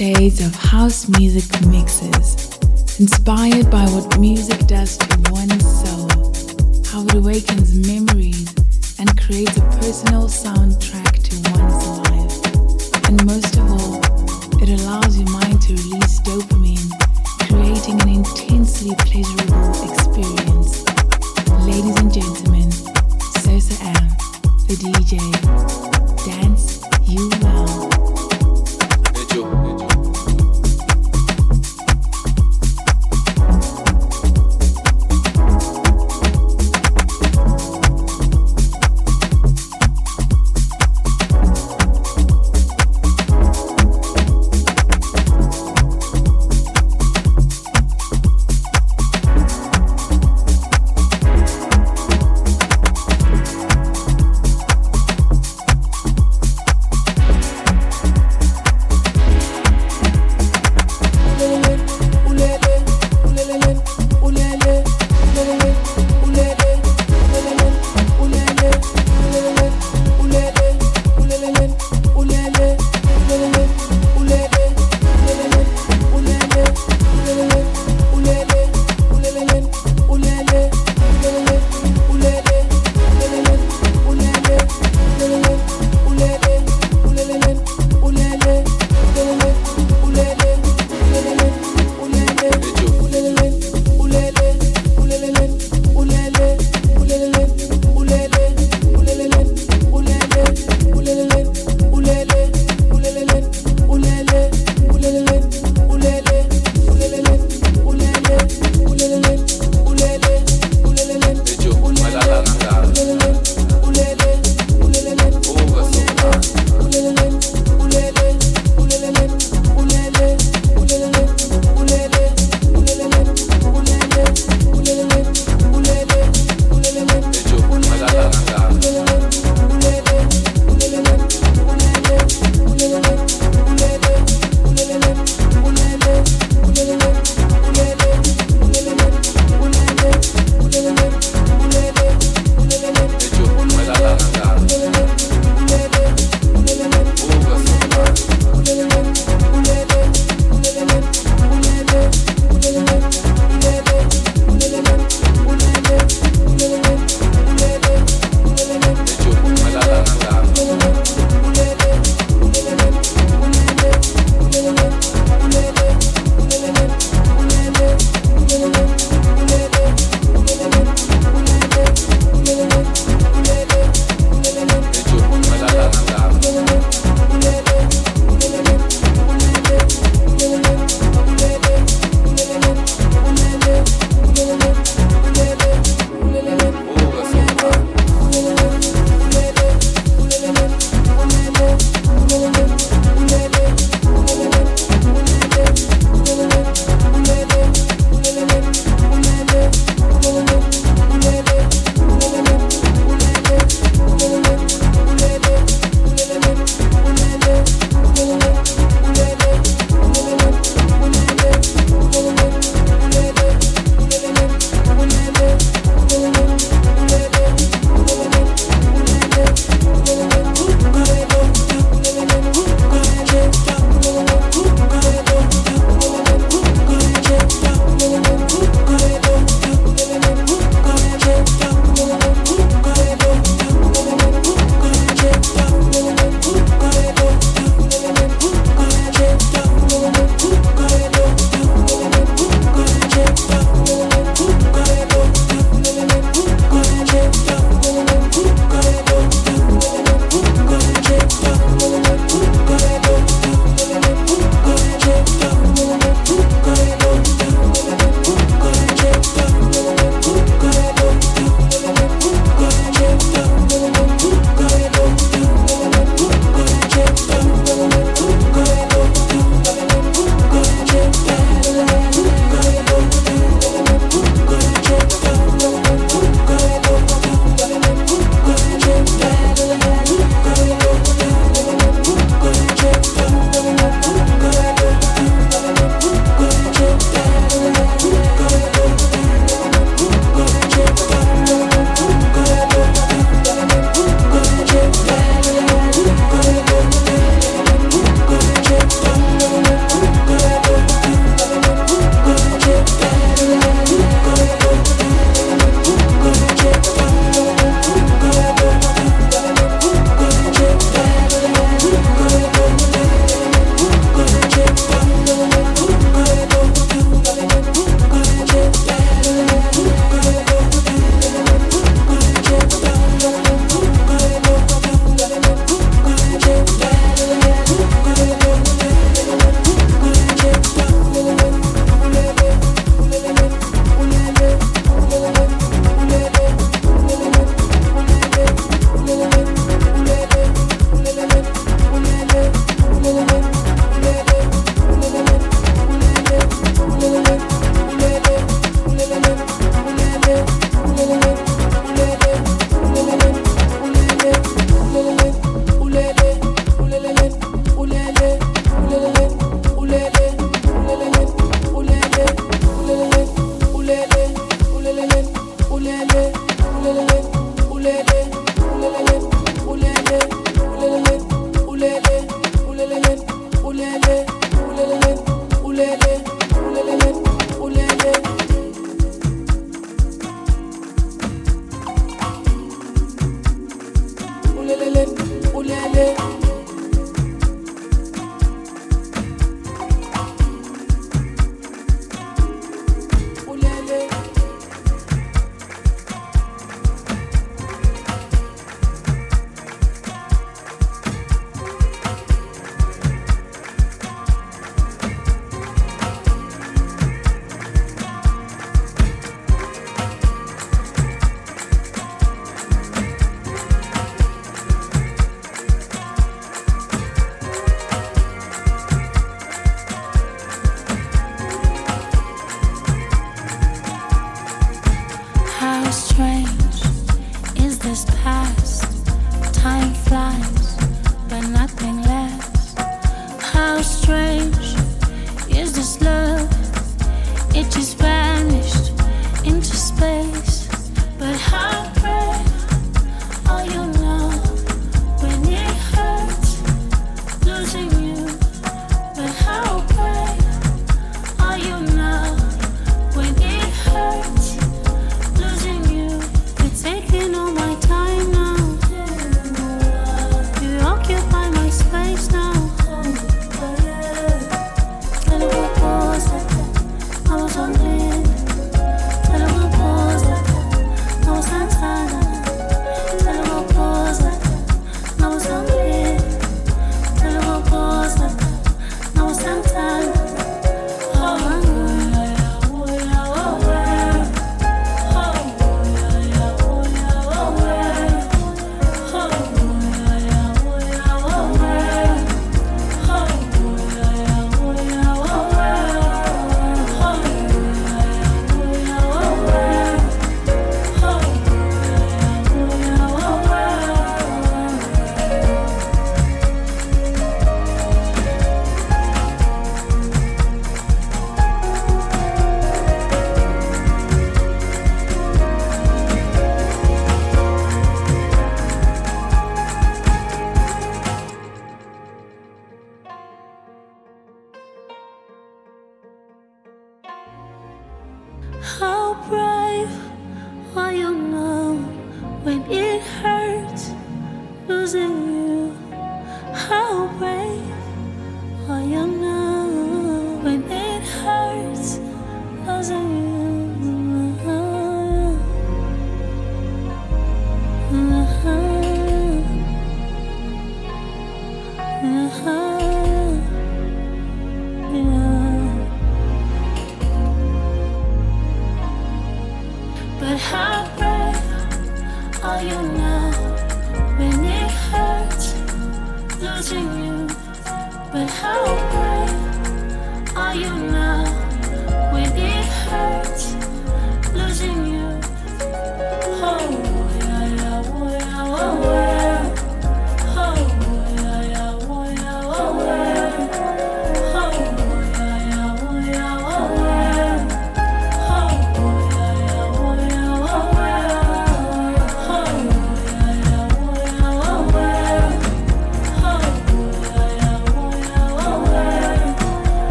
shades of house music mixes, inspired by what music does to one's soul, how it awakens memories and creates a personal soundtrack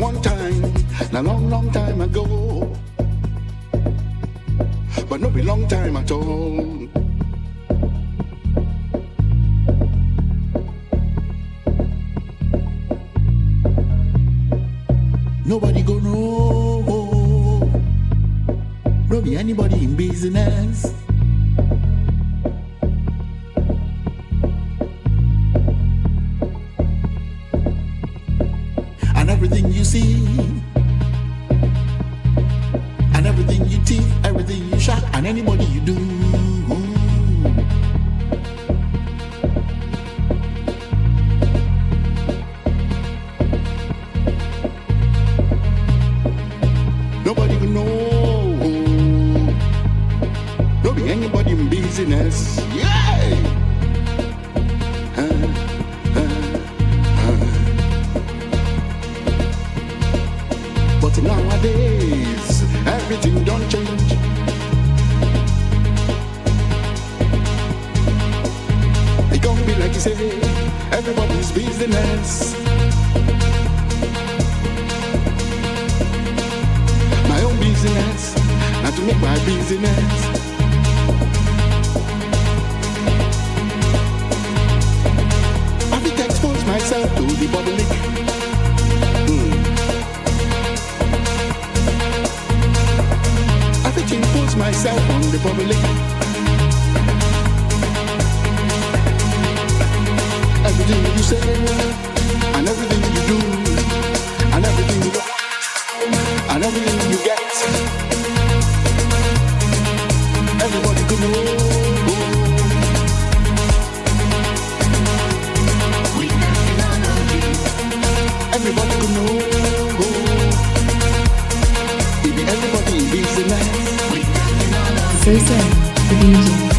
one time, a long, long time ago. But not be long time at all. Nobody go know. No be anybody in business. police on the public. Everything you say and everything you do and everything you got and everything you get. Everybody could know. Associate the Legion.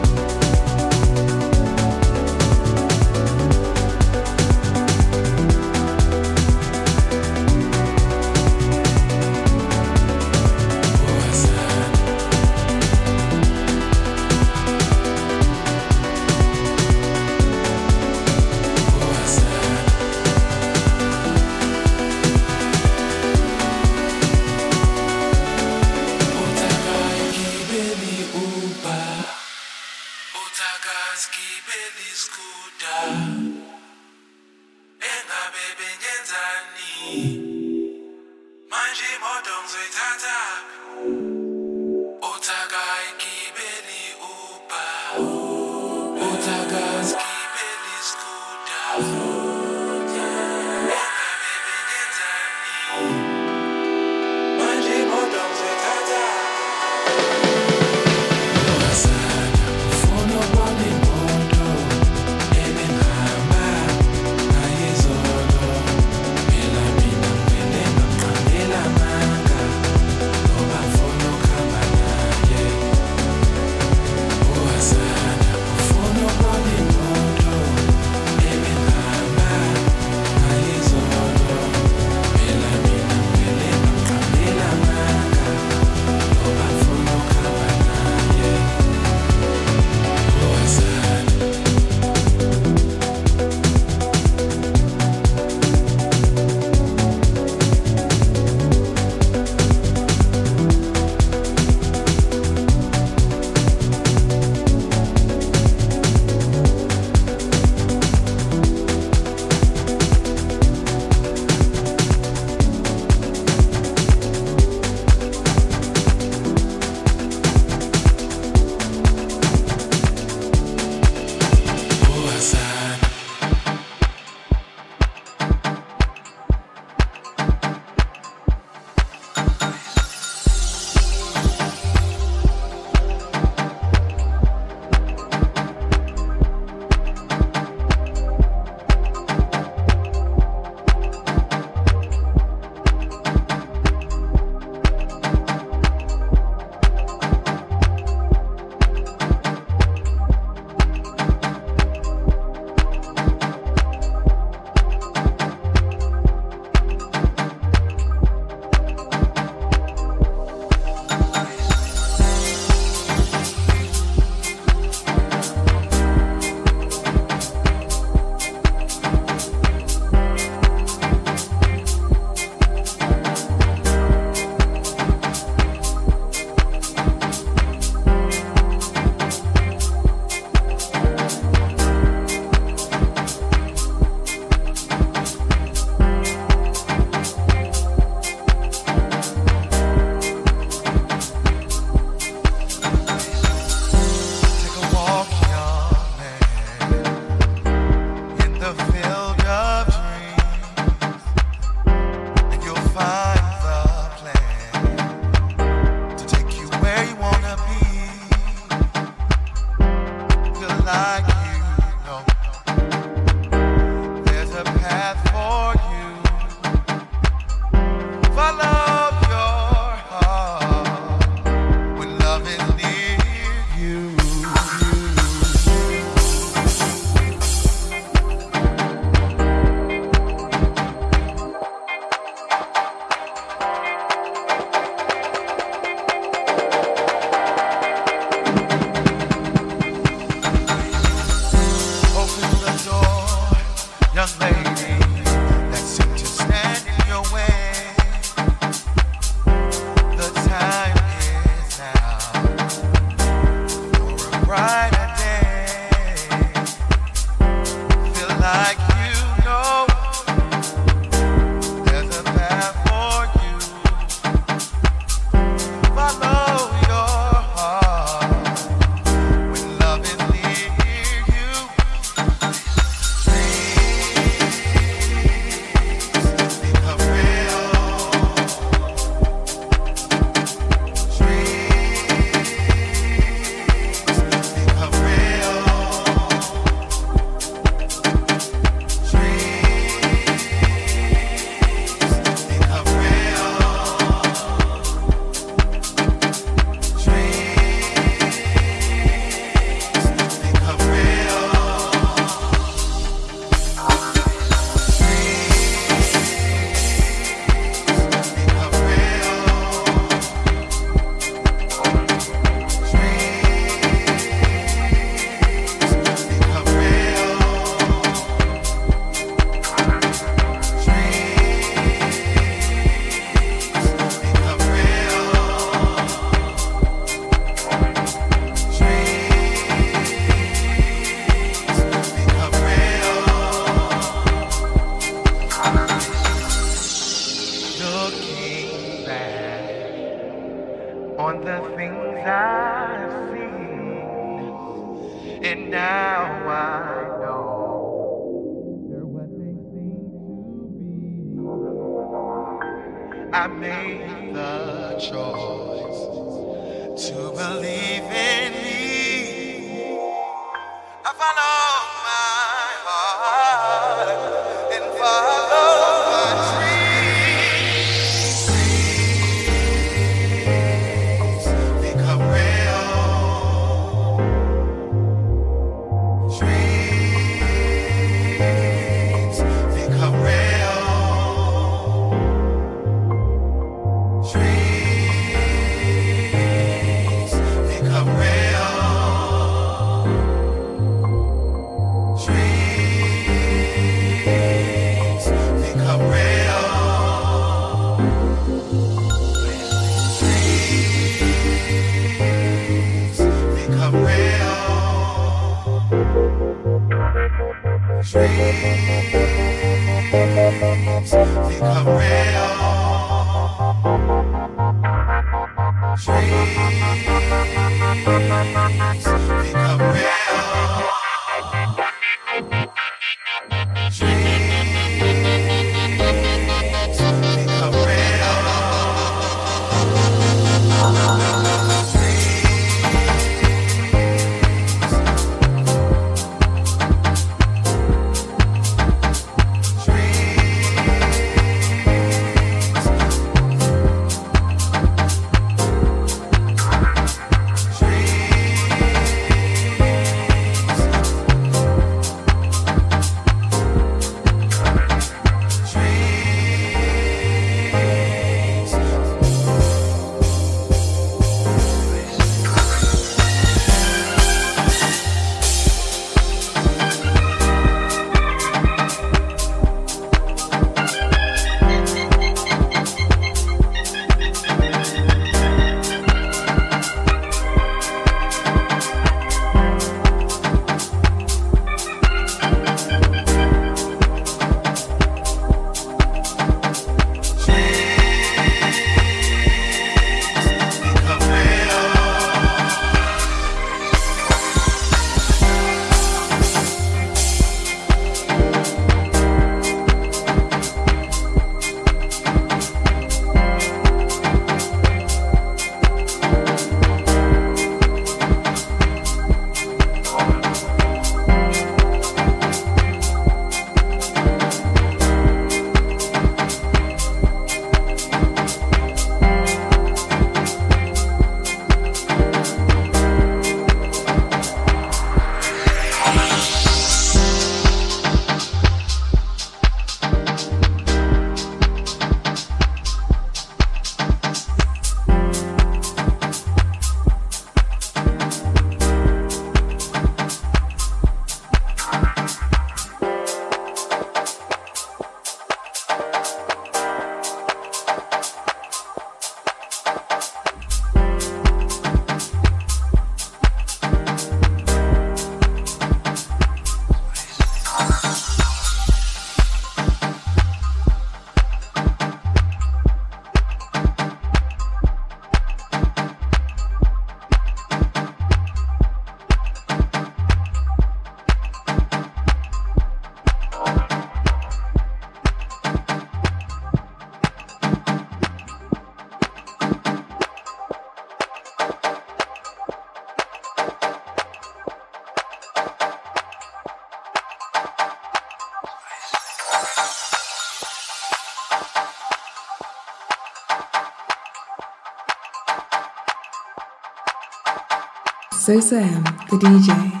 So Sam, um, the DJ.